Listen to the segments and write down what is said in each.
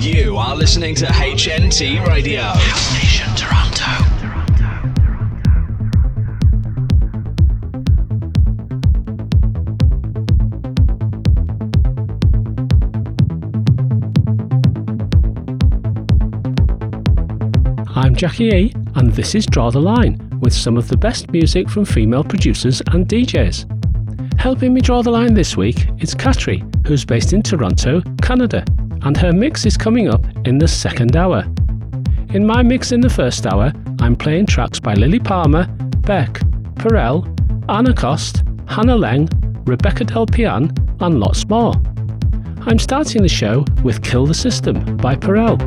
You are listening to HNT Radio. House Nation Toronto. I'm Jackie E, and this is Draw the Line with some of the best music from female producers and DJs. Helping me draw the line this week is Katri, who's based in Toronto, Canada, and her mix is coming up in the second hour. In my mix in the first hour, I'm playing tracks by Lilly Palmer, Beck, Perel, Anna Cost, Hannah Leng, Rebecca Delle Piane, and lots more. I'm starting the show with Kill the System by Perel.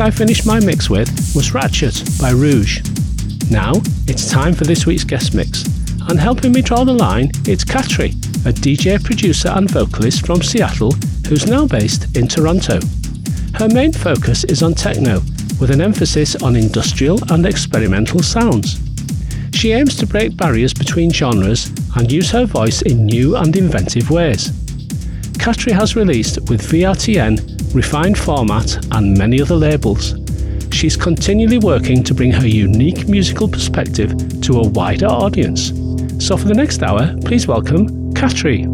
I finished my mix with was Ratchet by Rouge. Now, it's time for this week's guest mix, and helping me draw the line, it's Katri, a DJ, producer, and vocalist from Seattle who's now based in Toronto. Her main focus is on techno, with an emphasis on industrial and experimental sounds. She aims to break barriers between genres and use her voice in new and inventive ways. Katri has released with VRTN, Refined Format, and many other labels. She's continually working to bring her unique musical perspective to a wider audience. So, for the next hour, please welcome Katri.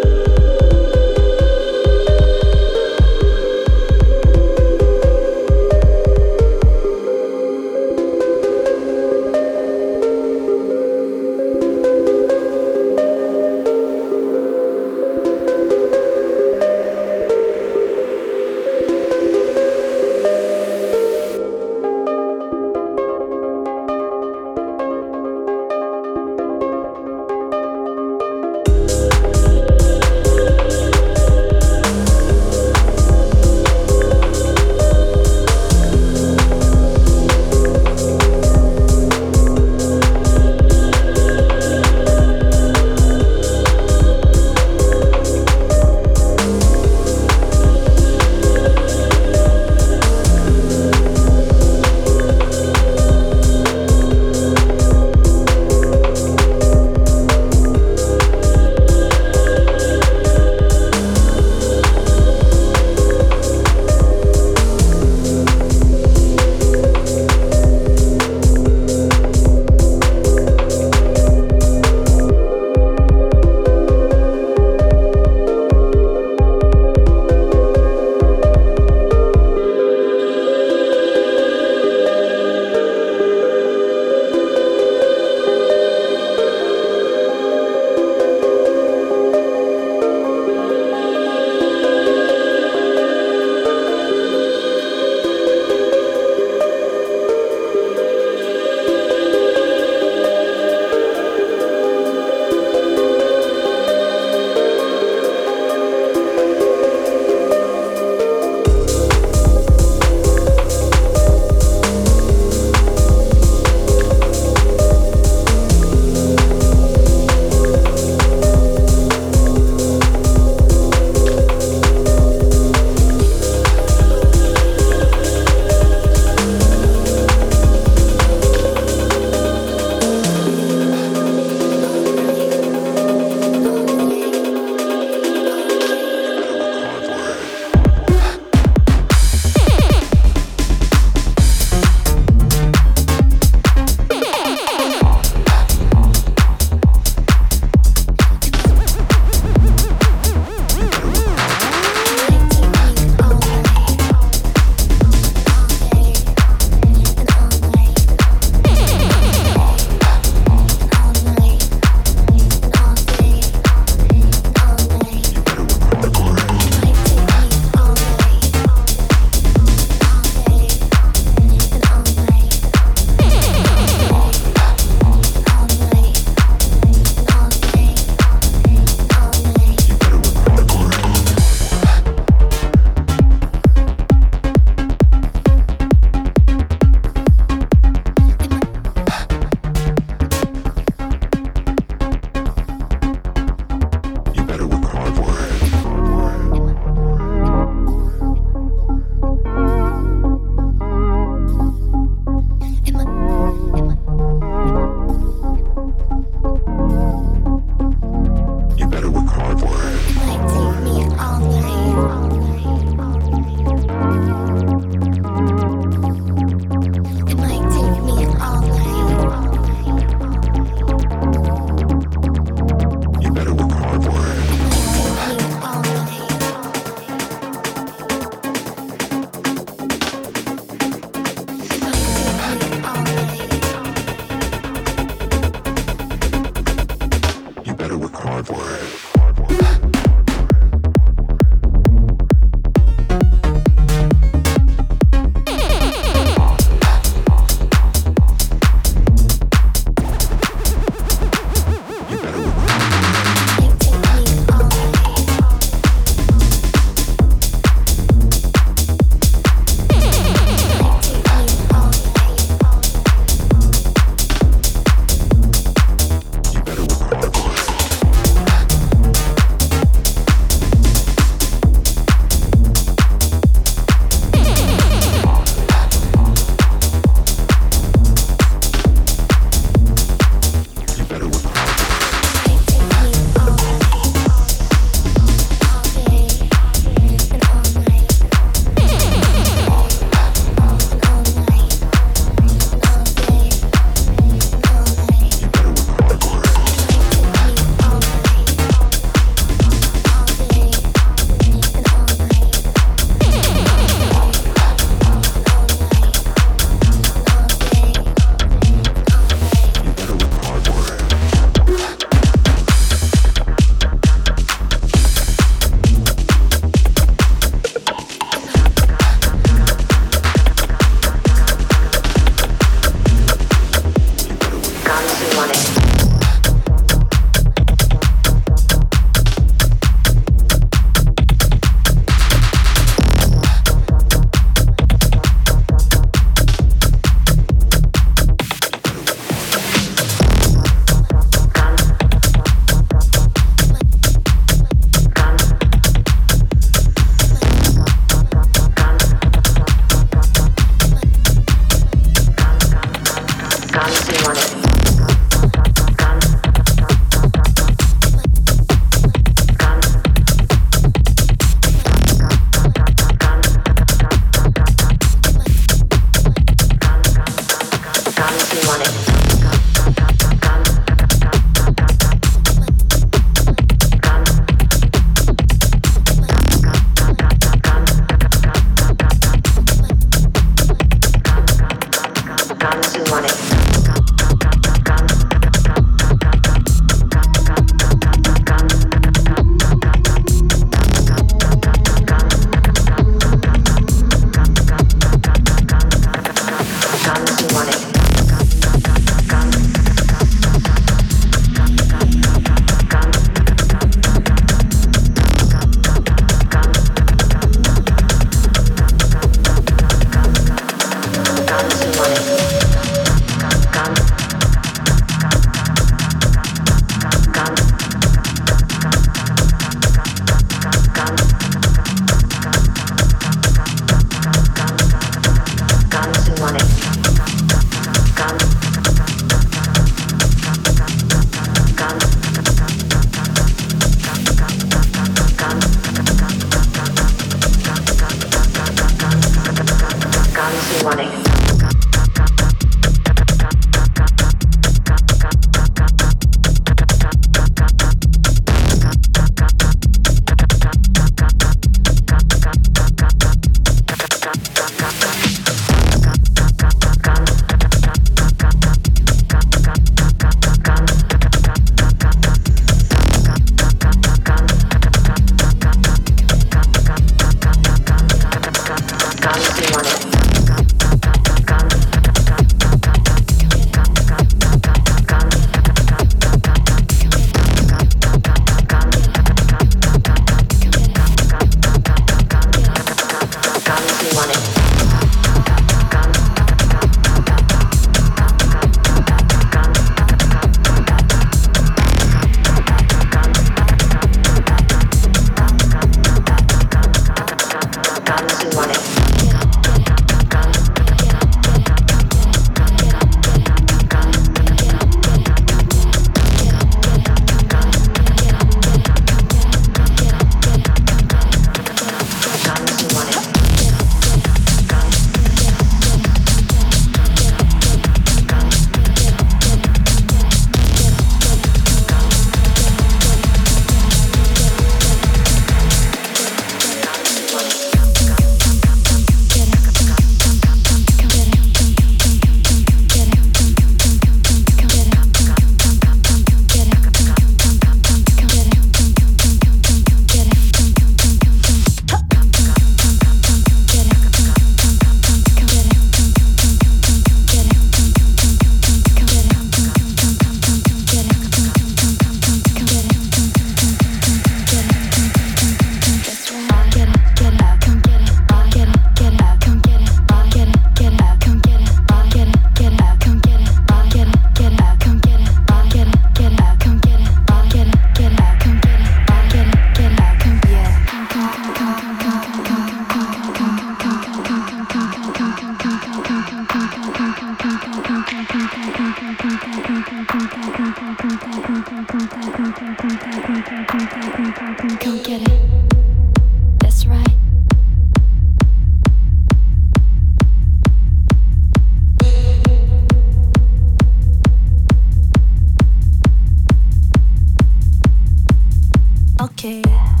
You're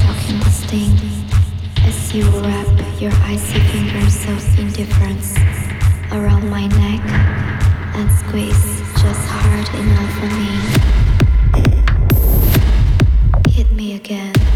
shocking sting as you wrap your icy fingers of indifference around my neck and squeeze just hard enough for me. Hit me again.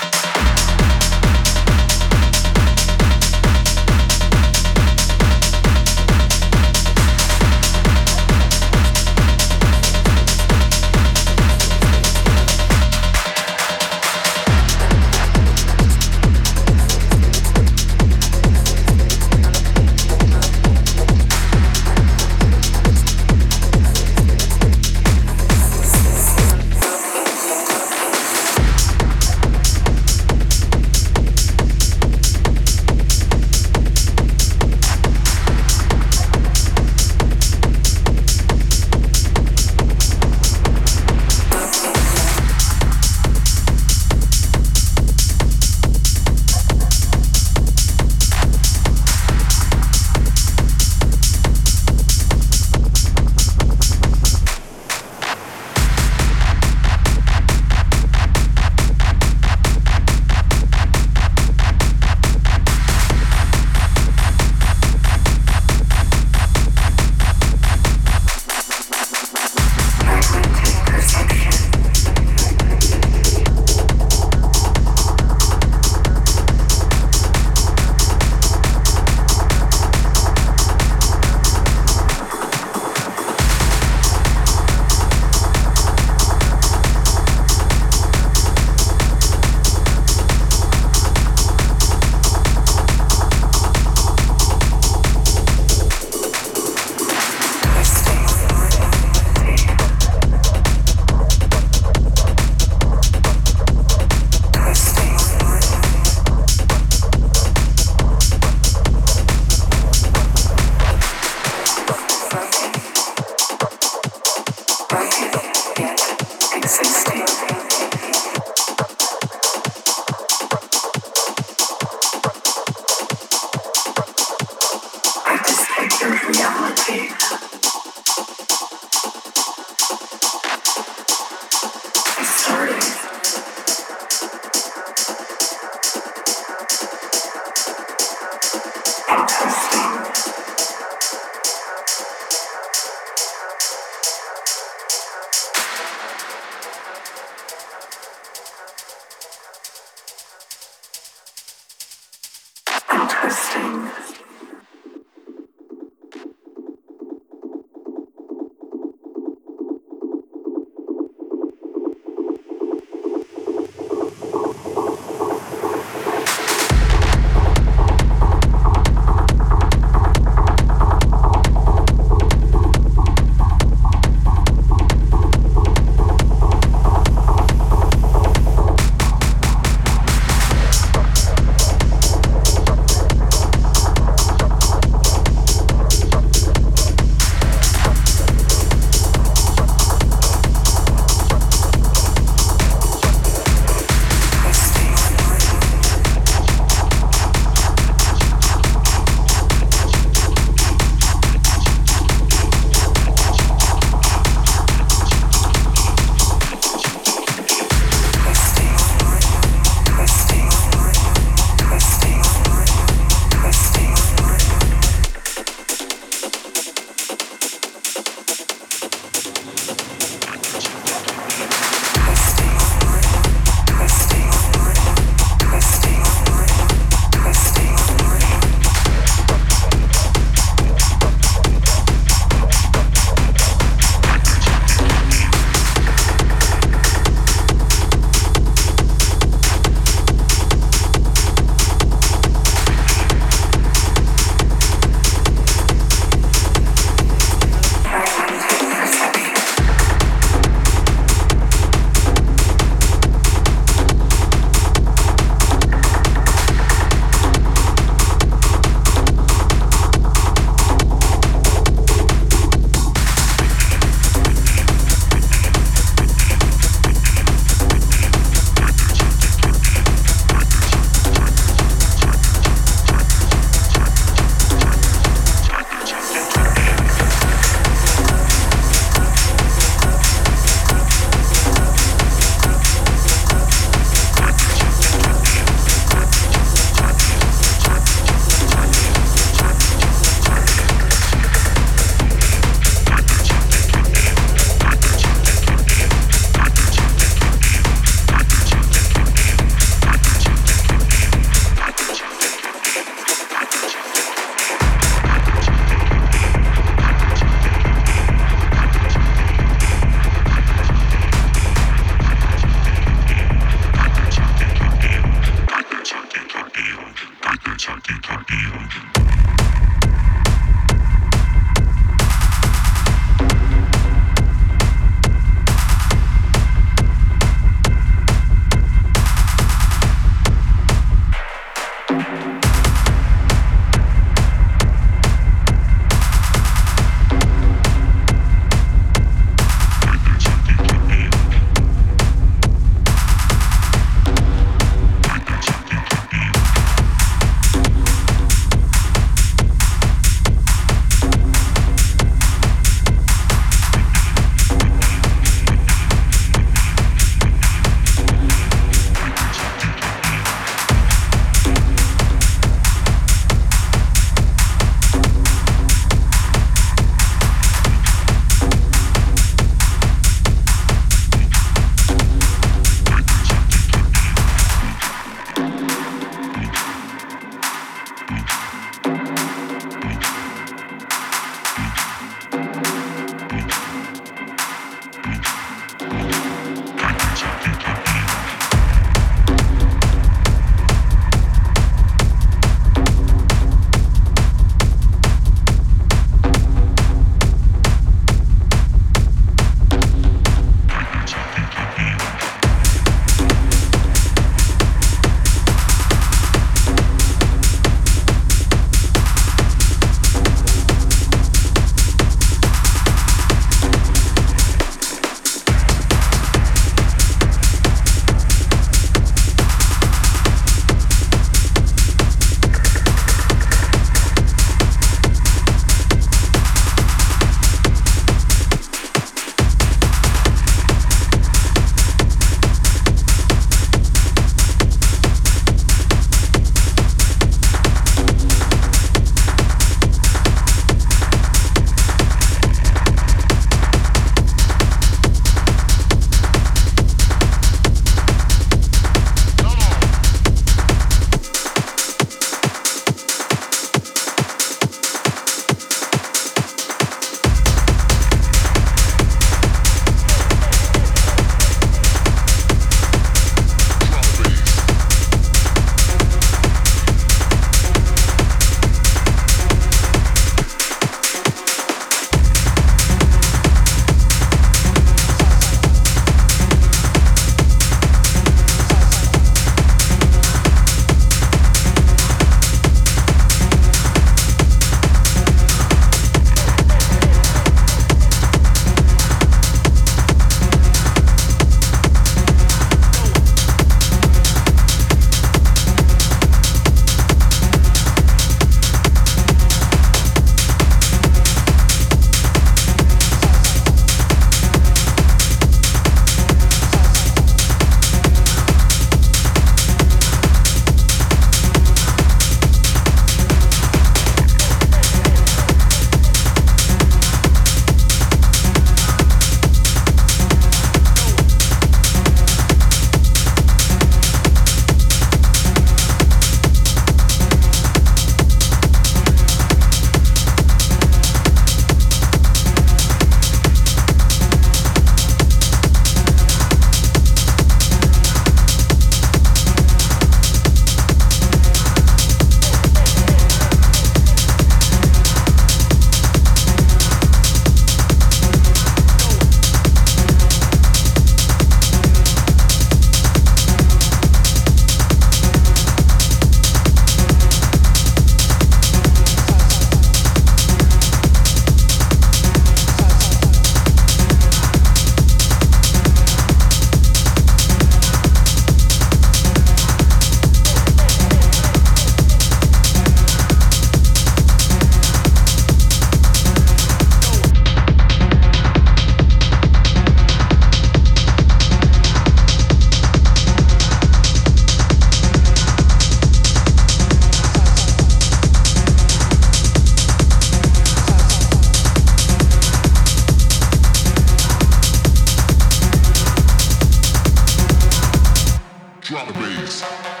Drama bass.